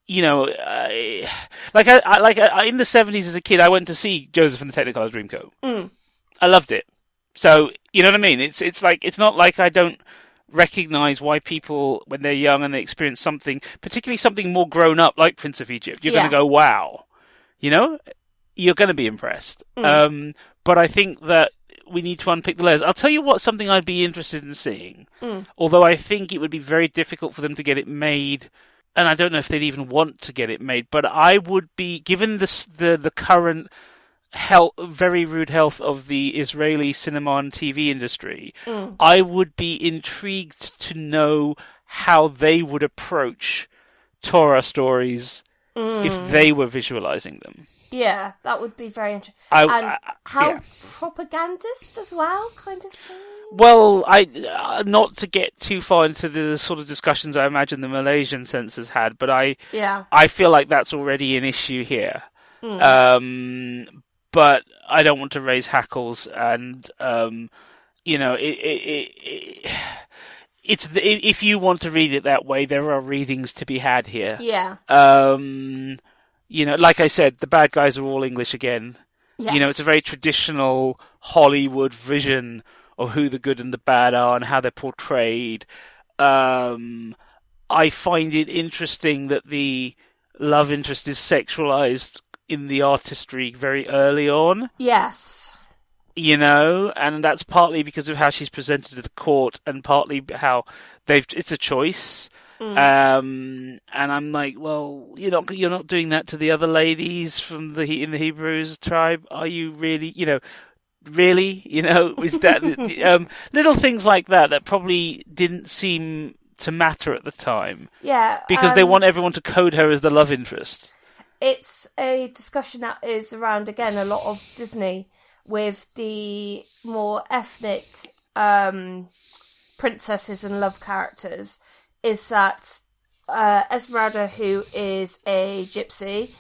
You know, I, like I, I like I, in the seventies as a kid, I went to see Joseph and the Technicolor Dreamcoat. Mm. I loved it. So you know what I mean? It's it's like it's not like I don't recognize why people when they're young and they experience something, particularly something more grown up like Prince of Egypt, you're Yeah. going to go wow. You know, you're going to be impressed. Mm. Um, but I think that we need to unpick the layers. I'll tell you what something I'd be interested in seeing. Mm. Although I think it would be very difficult for them to get it made and I don't know if they'd even want to get it made, but I would be given this the the current health, very rude health of the Israeli cinema and TV industry. Mm. I would be intrigued to know how they would approach Torah stories Mm. if they were visualizing them. Yeah, that would be very interesting. I, And I- how yeah. propagandist as well, kind of thing. Well, I uh, not to get too far into the sort of discussions I imagine the Malaysian censors had, but I Yeah. I feel like that's already an issue here. Mm. Um, but I don't want to raise hackles, and um, you know, it, it, it, it, it's the, if you want to read it that way, there are readings to be had here. yeah. Um, you know, like I said, the bad guys are all English again. Yes. You know, it's a very traditional Hollywood vision of who the good and the bad are and how they're portrayed. Um, I find it interesting that the love interest is sexualized in the artistry very early on, Yes. You know, and that's partly because of how she's presented to the court and partly how they've, it's a choice. Um, and I'm like, well, you're not you're not doing that to the other ladies from the in the Hebrews tribe, are you really? You know, really? You know, <laughs> is that um, little things like that that probably didn't seem to matter at the time Yeah, because they um, want everyone to code her as the love interest. it's a discussion that is around again a lot of Disney with the more ethnic um, princesses and love characters. Is that uh, Esmeralda, who is a gypsy,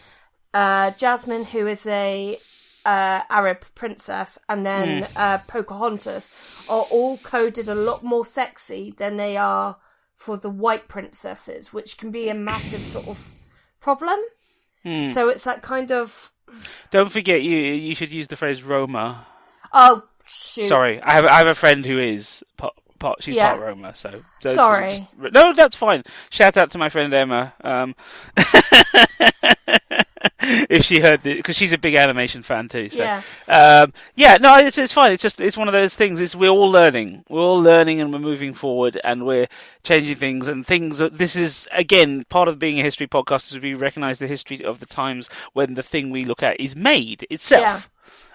uh, Jasmine, who is a uh, Arab princess, and then uh, Pocahontas are all coded a lot more sexy than they are for the white princesses, which can be a massive sort of problem. So it's that kind of Don't forget, you you should use the phrase Roma. oh shoot, Sorry, I have I have a friend who is part, part she's Yeah. part Roma, so, so Sorry. just- no, that's fine. Shout out to my friend Emma. Um, <laughs> <laughs> if she heard the because she's a big animation fan too. So Yeah. um, yeah, no, it's it's fine. It's just it's one of those things. Is we're all learning, we're all learning, and we're moving forward, and we're changing things. And things. This is again part of being a history podcast is we recognise the history of the times when the thing we look at is made itself, Yeah.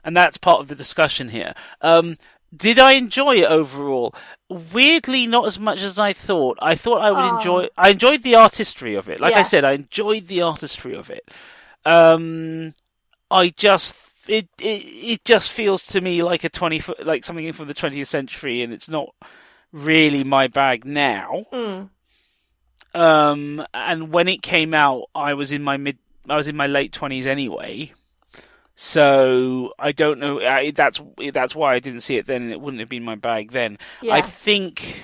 and that's part of the discussion here. Um, did I enjoy it overall? Weirdly, not as much as I thought. I thought I would Oh. enjoy. I enjoyed the artistry of it. Like I said, I enjoyed the artistry of it. Um, I just it, it it just feels to me like a twenty like something from the twentieth century, and it's not really my bag now. Mm. Um, and when it came out, I was in my mid, I was in my late twenties anyway. So I don't know. I, that's that's why I didn't see it then, and it wouldn't have been my bag then. Yeah. I think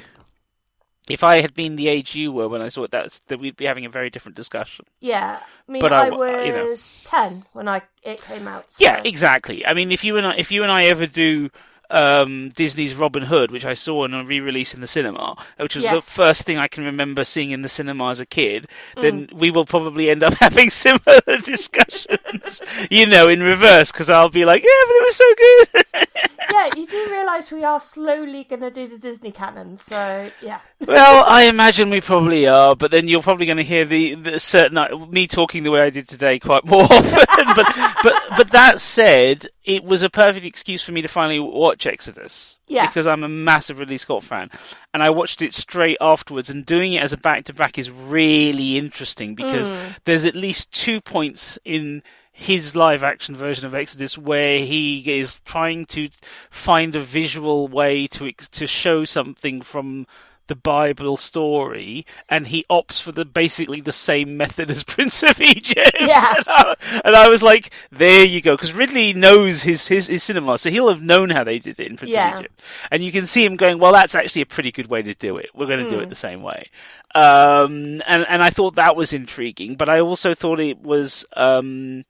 if I had been the age you were when I saw it, that's that we'd be having a very different discussion. Yeah, I mean, But I, I was you know. ten when I it came out. so- Yeah, exactly. I mean, if you and I, if you and I ever do um, Disney's Robin Hood, which I saw in a re-release in the cinema, which was the first thing I can remember seeing in the cinema as a kid, Mm. then we will probably end up <laughs> having similar <laughs> discussions. you know, in reverse, because I'll be like, "Yeah, but it was so good." <laughs> yeah, you do realise we are slowly going to do the Disney canon, so yeah. Well, I imagine we probably are, but then you're probably going to hear the, the certain uh, me talking the way I did today quite more <laughs> often. but but but that said, it was a perfect excuse for me to finally watch Exodus. Yeah. Because I'm a massive Ridley Scott fan, and I watched it straight afterwards. And doing it as a back to back is really interesting because mm. there's at least two points in his live action version of Exodus where he is trying to find a visual way to to show something from the Bible story, and he opts for the basically the same method as <laughs> Prince of Egypt. Yeah. <laughs> and, I, and I was like, there you go, because Ridley knows his, his his cinema, so he'll have known how they did it in Prince Yeah. of Egypt, and you can see him going, well, that's actually a pretty good way to do it. We're going to do it the same way. Um, and and I thought that was intriguing, but I also thought it was. Um,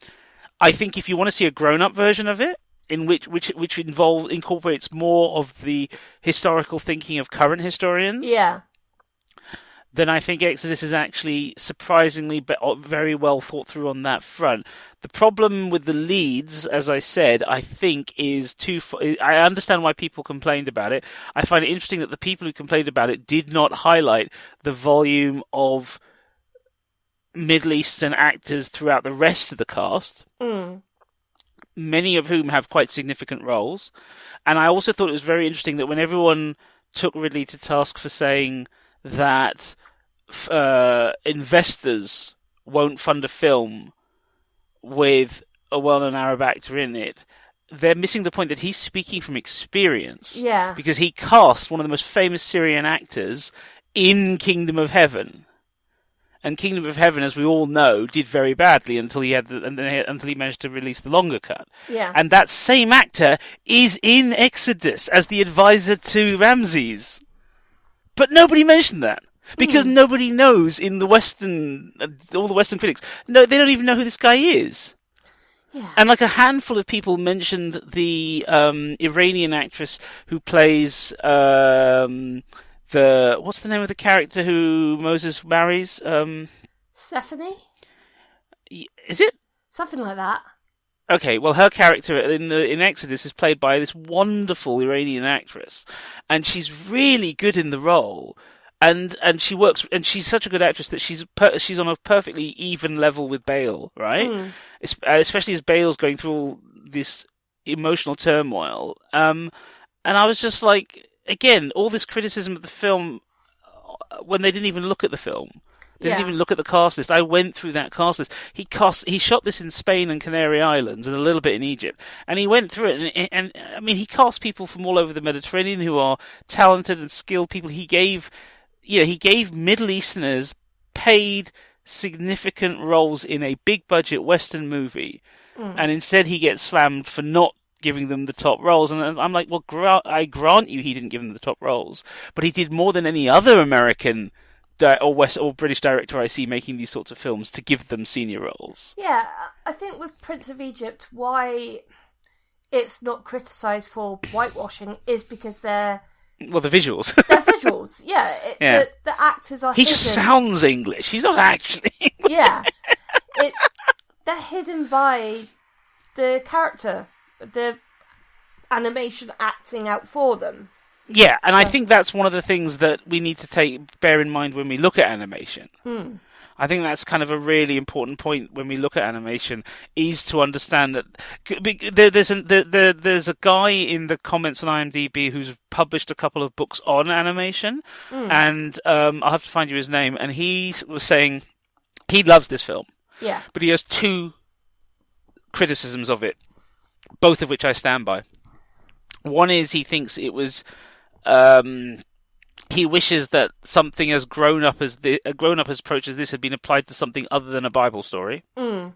I think if you want to see a grown-up version of it, in which which which involve incorporates more of the historical thinking of current historians, Yeah. then I think Exodus is actually surprisingly be- uh, very well thought through on that front. The problem with the leads, as I said, I think is too. I understand why people complained about it. I find it interesting that the people who complained about it did not highlight the volume of Middle Eastern actors throughout the rest of the cast Mm. Many of whom have quite significant roles. And I also thought it was very interesting that when everyone took Ridley to task for saying that uh, investors won't fund a film with a well-known Arab actor in it, they're missing the point that he's speaking from experience. Yeah. Because he cast one of the most famous Syrian actors in Kingdom of Heaven. And Kingdom of Heaven, as we all know, did very badly until he had the, and then- until he managed to release the longer cut. Yeah. And that same actor is in Exodus as the advisor to Ramses. But nobody mentioned that. Because nobody knows in the Western, uh, all the Western critics, no, they don't even know who this guy is. yeah. And like a handful of people mentioned the um, Iranian actress who plays um, the what's the name of the character who Moses marries? Um, Stephanie? is it Something like that. okay? Well, her character in the in Exodus is played by this wonderful Iranian actress, and she's really good in the role. and and she works and she's such a good actress that she's per, she's on a perfectly even level with Bale, right? Mm. Especially as Bale's going through all this emotional turmoil. Um, and I was just like, again, all this criticism of the film uh, when they didn't even look at the film. They didn't even look at the cast list. I went through that cast list. He cast, he shot this in Spain and Canary Islands and a little bit in Egypt. And he went through it and, and, I mean, he cast people from all over the Mediterranean who are talented and skilled people. He gave, you know, he gave Middle Easterners paid significant roles in a big budget Western movie. And instead he gets slammed for not giving them the top roles. And I'm like, well, gra- I grant you he didn't give them the top roles, but he did more than any other American di- or West or British director I see making these sorts of films to give them senior roles. Yeah, I think with Prince of Egypt, why it's not criticised for whitewashing is because they're Well, the visuals. <laughs> they're visuals. Yeah, it, Yeah. The, the actors are he hidden. just sounds English. He's not actually. <laughs> yeah, it, they're hidden by the character, the animation acting out for them. Yeah, and I think that's one of the things that we need to take bear in mind when we look at animation. Hmm. I think that's kind of a really important point when we look at animation is to understand that c- be- there, there's a, there, there, there's a guy in the comments on IMDb who's published a couple of books on animation, and um, I'll have to find you his name. And he was saying he loves this film, Yeah, but he has two criticisms of it, both of which I stand by. One is he thinks it was. Um, he wishes that something as grown up as the, a grown up approach as this had been applied to something other than a Bible story, mm.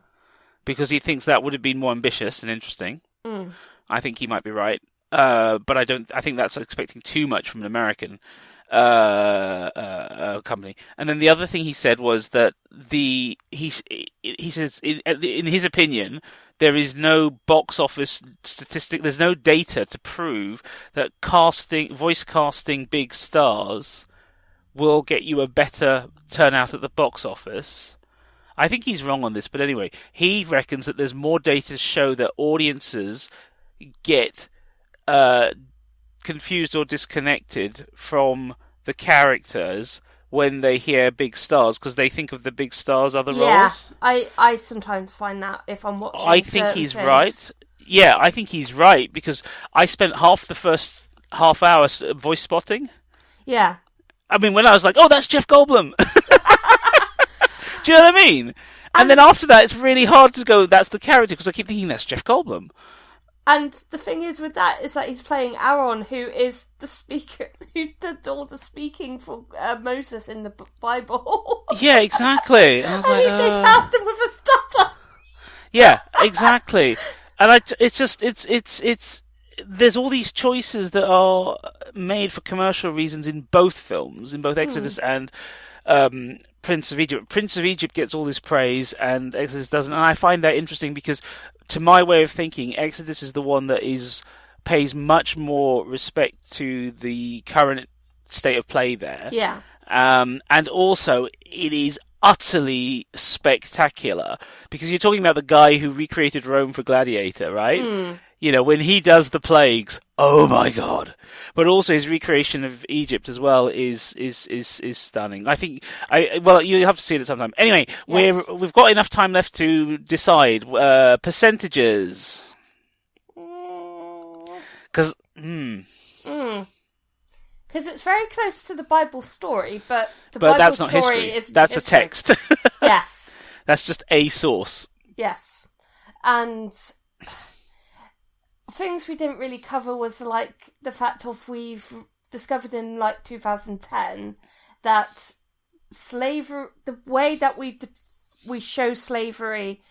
because he thinks that would have been more ambitious and interesting. Mm. I think he might be right, uh, but I don't. I think that's expecting too much from an American uh, uh, uh, company. And then the other thing he said was that the he he says in, in his opinion there is no box office statistic. There's no data to prove that casting voice casting big stars will get you a better turnout at the box office. I think he's wrong on this, but anyway, he reckons that there's more data to show that audiences get uh, confused or disconnected from the characters when they hear big stars because they think of the big stars other roles. yeah. roles. I I sometimes find that if I'm watching. I think he's things. right. Yeah, I think he's right because I spent half the first half hour voice spotting. Yeah, I mean, when I was like, "Oh, that's Jeff Goldblum," <laughs> do you know what I mean? And then after that, it's really hard to go. That's the character because I keep thinking that's Jeff Goldblum. And the thing is with that is that he's playing Aaron, who is the speaker, <laughs> who did all the speaking for uh, Moses in the Bible. <laughs> Yeah, exactly. And I was and like, he, they uh, cast him with a stutter. yeah, <laughs> exactly. And I, it's just, it's, it's, it's. There's all these choices that are made for commercial reasons in both films, in both Exodus and um, Prince of Egypt. Prince of Egypt gets all this praise, and Exodus doesn't. And I find that interesting because, to my way of thinking, Exodus is the one that is pays much more respect to the current state of play there. Yeah, Um, and also, it is utterly spectacular because you're talking about the guy who recreated Rome for Gladiator, right? You know, when he does the plagues, oh my god! But also his recreation of Egypt as well is is is is stunning. I think I well, you have to see it at some time. Anyway, Yes. we're we've got enough time left to decide uh, percentages because hmm. Because it's very close to the Bible story, but the But Bible that's not story history. is That's history. a text. <laughs> yes, That's just a source. yes, and things we didn't really cover was like the fact of we've discovered in like 2010 that slavery, the way that we we show slavery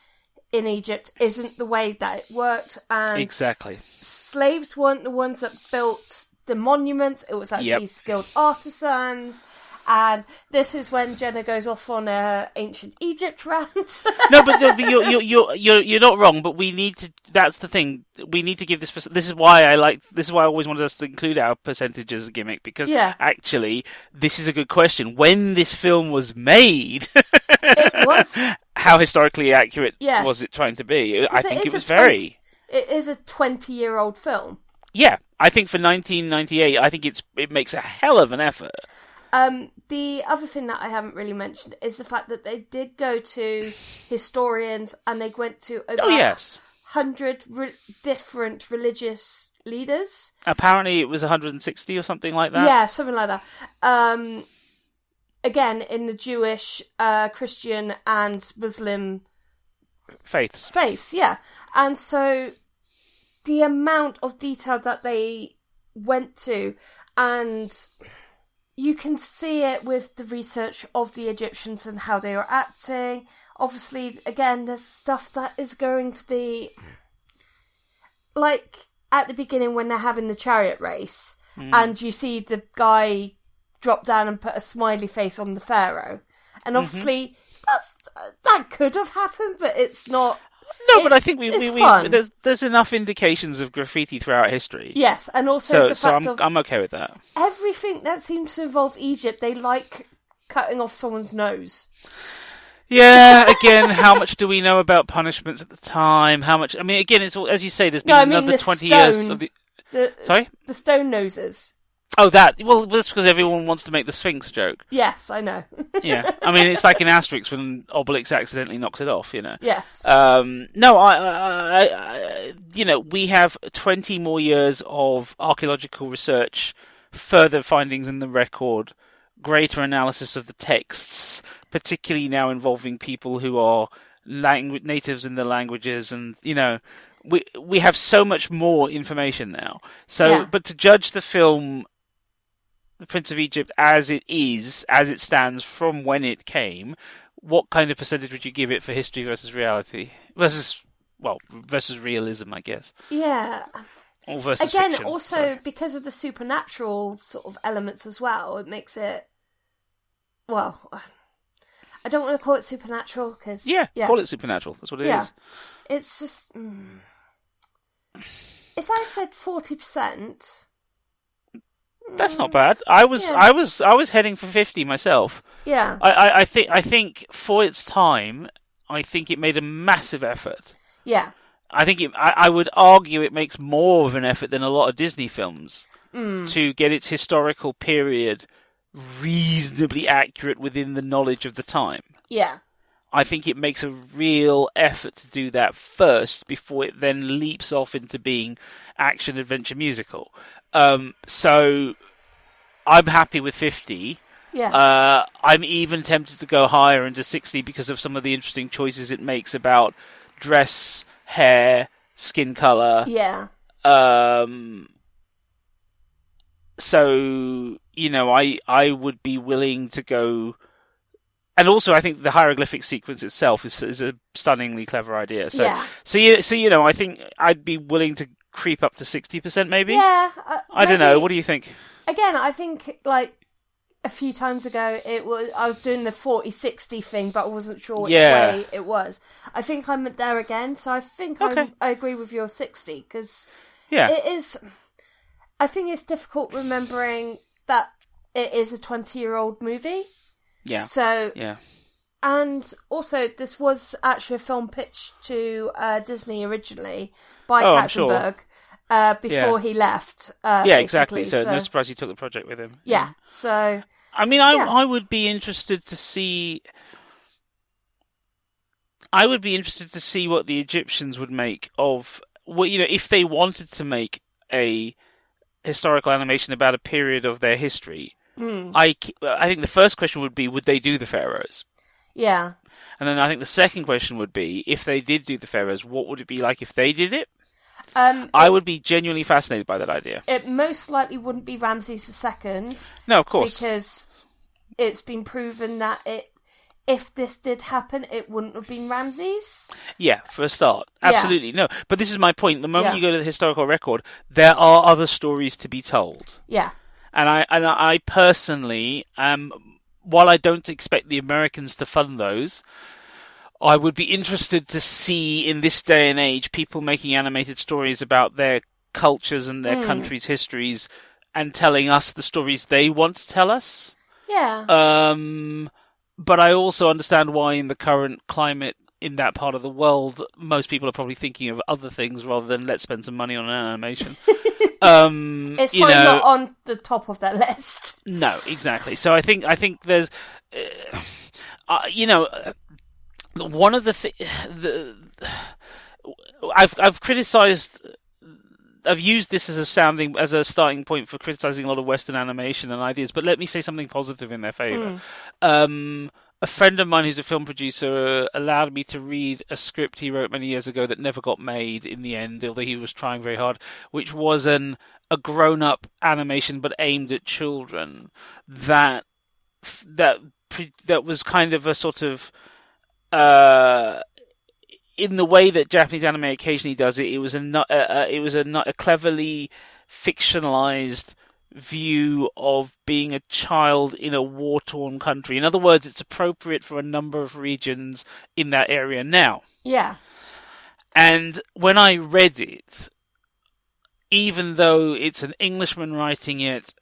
in Egypt isn't the way that it worked, and Exactly. slaves weren't the ones that built the monuments. It was actually Yep. skilled artisans. And this is when Jenna goes off on a ancient Egypt rant. <laughs> no, but, no, but you're, you're you're you're you're not wrong. But we need to. That's the thing. We need to give this. This is why I like. This is why I always wanted us to include our percentages gimmick because Yeah. actually, this is a good question. When this film was made, <laughs> it was. how historically accurate Yeah. was it trying to be? I Because it think it was a very. It is a twenty-year-old film. Yeah, I think for 1998, I think it's it makes a hell of an effort. Um, the other thing that I haven't really mentioned is the fact that they did go to historians and they went to over Oh yes. hundred re- different religious leaders. Apparently, it was 160 or something like that. Yeah, something like that. Um, again, in the Jewish, uh, Christian, and Muslim Faiths. faiths, yeah. And so the amount of detail that they went to, and you can see it with the research of the Egyptians and how they were acting. Obviously, again, there's stuff that is going to be like at the beginning when they're having the chariot race, hmm. and you see the guy drop down and put a smiley face on the pharaoh, and mm-hmm. obviously that's that could have happened, but it's not. No, but I think we, it's we, we there's there's enough indications of graffiti throughout history. Yes, and also So the so fact I'm of I'm okay with that. everything that seems to involve Egypt, they like cutting off someone's nose. Yeah, again, how <laughs> much do we know about punishments at the time? How much? I mean, again, it's all as you say. There's been No, I mean another the twenty years of the. The, Sorry? the stone noses. Oh, that. Well, that's because everyone wants to make the Sphinx joke. Yes, I know. <laughs> Yeah, I mean, it's like in Asterix when Obelix accidentally knocks it off. You know. yes. Um, no, I, I, I, you know, we have 20 more years of archaeological research, further findings in the record, greater analysis of the texts, particularly now involving people who are langu- natives in the languages, and you know, we we have so much more information now. So, Yeah. but to judge the film. The Prince of Egypt, as it is, as it stands from when it came, what kind of percentage would you give it for history versus reality versus well versus realism i guess yeah. or versus Again, fiction, also sorry. because of the supernatural sort of elements as well, it makes it. Well, I don't want to call it supernatural because yeah, yeah, call it supernatural that's what it is. Yeah. it's just. Mm. If I said forty percent, that's not bad. I was Yeah. i was i was heading for 50 myself. Yeah, I, I i think i think for its time i think it made a massive effort. Yeah, i think it, I, I would argue it makes more of an effort than a lot of disney films mm. to get its historical period reasonably accurate within the knowledge of the time. Yeah, I think it makes a real effort to do that first before it then leaps off into being action adventure musical. Um, so I'm happy with 50. yeah, Uh, I'm even tempted to go higher into 60 because of some of the interesting choices it makes about dress, hair, skin color. yeah, Um, so you know, I I would be willing to go, and also I think the hieroglyphic sequence itself is is a stunningly clever idea. So yeah, so you so you know, I think I'd be willing to creep up to sixty percent, maybe. yeah. uh, I don't know. What do you think? again, I think like a few times ago, it was I was doing the 40-60 thing, but I wasn't sure which Yeah. way it was. I think I'm there again, so I think Okay. I agree with your sixty because Yeah, it is. I think it's difficult remembering that it is a twenty-year-old movie. yeah, So yeah. And also, this was actually a film pitched to uh, Disney originally by Oh, I'm sure. Katzenberg uh, before he left. Uh, Yeah, exactly. basically. So, no surprise you took the project with him. yeah, so I mean, I Yeah. I would be interested to see. I would be interested to see what the Egyptians would make of what you know if they wanted to make a historical animation about a period of their history. mm, I I think the first question would be would they do the pharaohs, yeah, and then I think the second question would be if they did do the pharaohs, what would it be like if they did it? um, I it, would be genuinely fascinated by that idea. it most likely wouldn't be Ramses II No, of course. because it's been proven that it. If this did happen, it wouldn't have been Ramses. Yeah, for a start. Yeah. Absolutely. No. But this is my point. The moment Yeah. you go to the historical record, there are other stories to be told. Yeah, And I and I personally um while I don't expect the Americans to fund those, I would be interested to see in this day and age people making animated stories about their cultures and their Mm. countries' histories and telling us the stories they want to tell us. yeah, Um, but I also understand why, in the current climate in that part of the world, most people are probably thinking of other things rather than let's spend some money on an animation. <laughs> Um, It's you probably know, not on the top of that <laughs> list. No, exactly. So I think I think there's, uh, uh, you know, uh, one of the th- <sighs> the <sighs> I've I've criticized. I've used this as a sounding as a starting point for criticizing a lot of Western animation and ideas, but let me say something positive in their favor. Um, a friend of mine who's a film producer allowed me to read a script he wrote many years ago that never got made in the end, although he was trying very hard, which was an a grown up animation but aimed at children. That that that was kind of a sort of uh in the way that Japanese anime occasionally does it, it was a uh, uh, it was a a cleverly fictionalized view of being a child in a war torn country. In other words, it's appropriate for a number of regions in that area now. Yeah. And when I read it, even though it's an Englishman writing it,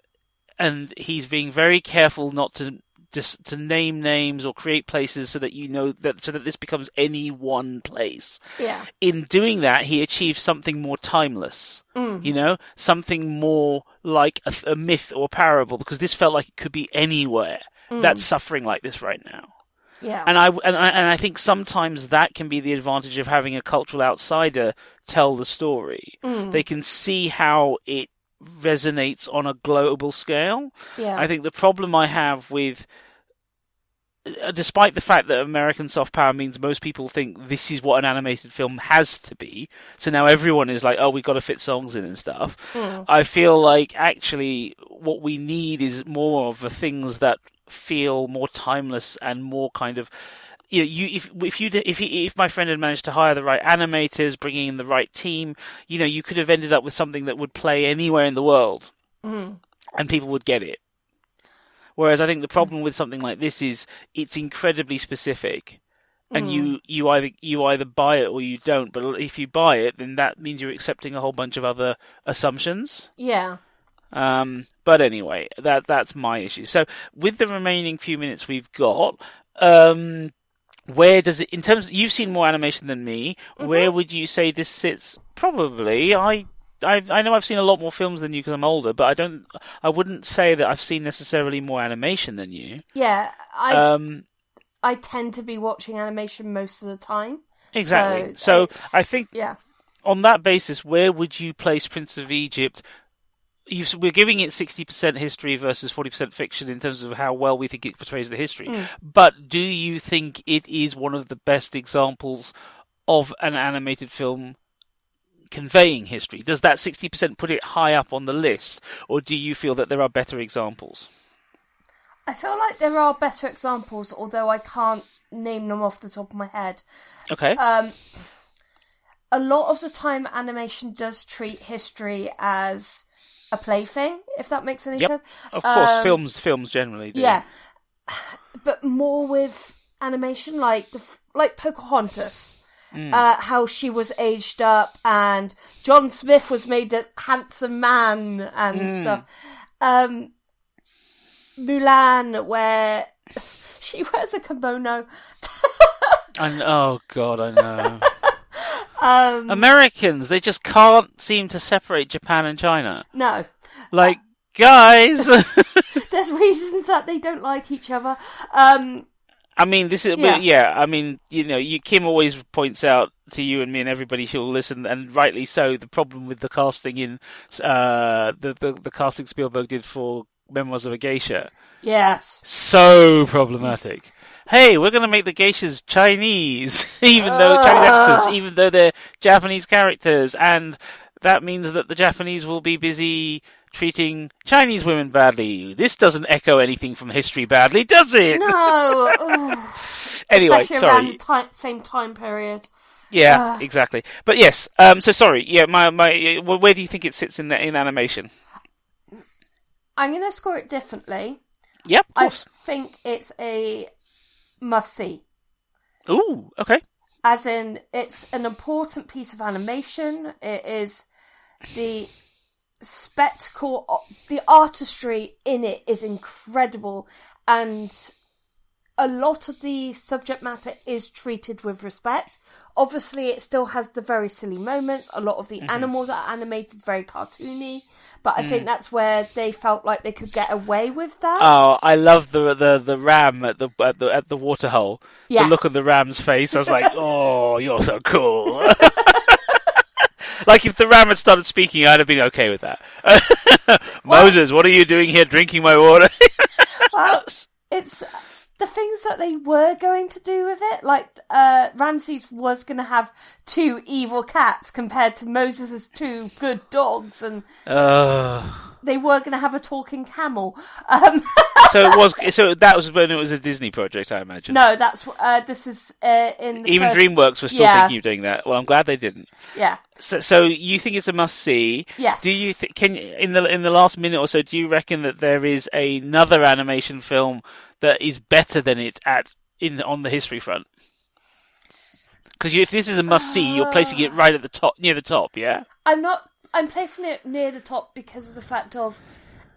and he's being very careful not to just to name names or create places so that you know that so that this becomes any one place. Yeah. In doing that, he achieves something more timeless. Mm. You know, something more like a, a myth or a parable, because this felt like it could be anywhere that's suffering like this right now. Yeah. And I and I and I think sometimes that can be the advantage of having a cultural outsider tell the story. Mm. They can see how it resonates on a global scale. yeah. I think the problem I have with despite the fact that American soft power means most people think this is what an animated film has to be, so now everyone is like, oh, we've got to fit songs in and stuff. Mm. I feel like actually what we need is more of the things that feel more timeless and more kind of you know, you if if you if he, if my friend had managed to hire the right animators, bringing in the right team, you know, you could have ended up with something that would play anywhere in the world, Mm. and people would get it. Whereas I think the problem with something like this is it's incredibly specific, and you you either you either buy it or you don't. But if you buy it, then that means you're accepting a whole bunch of other assumptions. Yeah. Um, but anyway, that that's my issue. So with the remaining few minutes we've got, um, where does it in terms? You've seen more animation than me. Where would you say this sits? Probably I. I, I know I've seen a lot more films than you because I'm older, but I don't. I wouldn't say that I've seen necessarily more animation than you. Yeah. I Um, I tend to be watching animation most of the time. exactly. So So I think Yeah. on that basis, where would you place Prince of Egypt? You've, we're giving it 60% history versus 40% fiction in terms of how well we think it portrays the history. But do you think it is one of the best examples of an animated film conveying history? Does that 60% put it high up on the list? Or do you feel that there are better examples? I feel like there are better examples, although I can't name them off the top of my head. Okay. Um, a lot of the time, animation does treat history as a plaything, if that makes any Yep. sense. of course, um, films films generally do. Yeah, <sighs> but more with animation, like the like Pocahontas, Hmm. uh, how she was aged up, and John Smith was made a handsome man and Hmm. stuff. Um, Mulan, where <laughs> she wears a kimono. <laughs> And, oh, God, I know. <laughs> Um, Americans, they just can't seem to separate Japan and China. no, Like, guys! there's reasons that they don't like each other. Um, I mean, this is Yeah. yeah. I mean, you know, you, Kim always points out to you and me and everybody who'll listen, and rightly so, the problem with the casting in uh, the, the the casting Spielberg did for Memoirs of a Geisha. yes, So problematic. Hey, we're going to make the geishas Chinese, <laughs> even though Chinese actors, even though they're Japanese characters, and that means that the Japanese will be busy treating Chinese women badly. This doesn't echo anything from history badly, does it? no. <laughs> Anyway, Especially around sorry. the ti- same time period. Yeah, Ah. exactly. But yes, um, so sorry. Yeah, my my. uh, Where do you think it sits in the, in animation? I'm going to score it differently. Yep, I think it's a must see. Ooh, okay. As in, it's an important piece of animation. It is the spectacle, the artistry in it is incredible, and a lot of the subject matter is treated with respect. Obviously, it still has the very silly moments. A lot of the mm-hmm. animals are animated very cartoony, but I think mm. that's where they felt like they could get away with that. Oh, I love the the the ram at the at the at the water hole. The look on the ram's face. I was like, <laughs> "Oh, you're so cool." <laughs> like if the ram had started speaking, I'd have been okay with that. <laughs> Moses, what are you doing here, drinking my water? <laughs> Well, it's the things that they were going to do with it. Like uh, Ramses was going to have two evil cats compared to Moses' two good dogs, and uh, they were going to have a talking camel. Um, <laughs> so it was. So that was when it was a Disney project, I imagine. no, that's uh, this is uh, in the Even first- DreamWorks were still Yeah. thinking of doing that. Well, I'm glad they didn't. Yeah, So, so you think it's a must see? Yes. Do you th- can in the in the last minute or so? Do you reckon that there is another animation film that is better than it at in on the history front? Because if this is a must see, you're placing it right at the top, near the top. Yeah. I'm not. I'm placing it near the top because of the fact of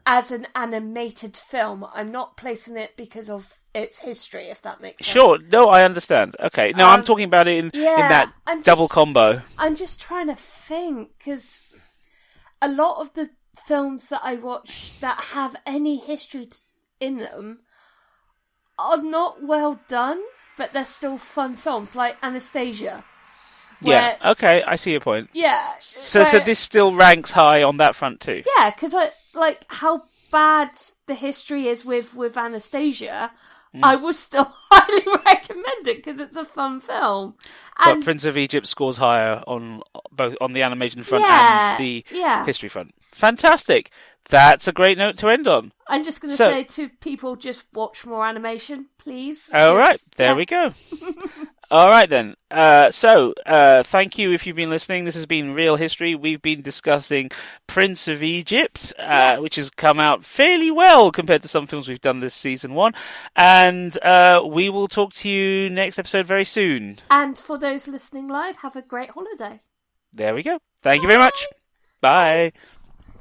as an animated film. I'm not placing it because of its history. If that makes sense. Sure. No, I understand. Okay. No, I'm Um, talking about it in in that I'm double just- combo. I'm just trying to think because a lot of the films that I watch that have any history t- in them are not well done, but they're still fun films, like Anastasia. Yeah. Okay. I see your point. yeah. So, so this still ranks high on that front too. yeah, because I like how bad the history is with with Anastasia. Mm. I would still <laughs> highly recommend it because it's a fun film. But Prince of Egypt scores higher on both on the animation front Yeah, and the yeah. history front. Fantastic. That's a great note to end on. I'm just going to So- say to people, just watch more animation, please. All Just- right, there yeah. we go. <laughs> All right then. Uh, so, uh, thank you if you've been listening. This has been Real History. We've been discussing Prince of Egypt, uh, Yes. which has come out fairly well compared to some films we've done this season one. And uh, we will talk to you next episode very soon. And for those listening live, have a great holiday. There we go. Thank you very much. Bye.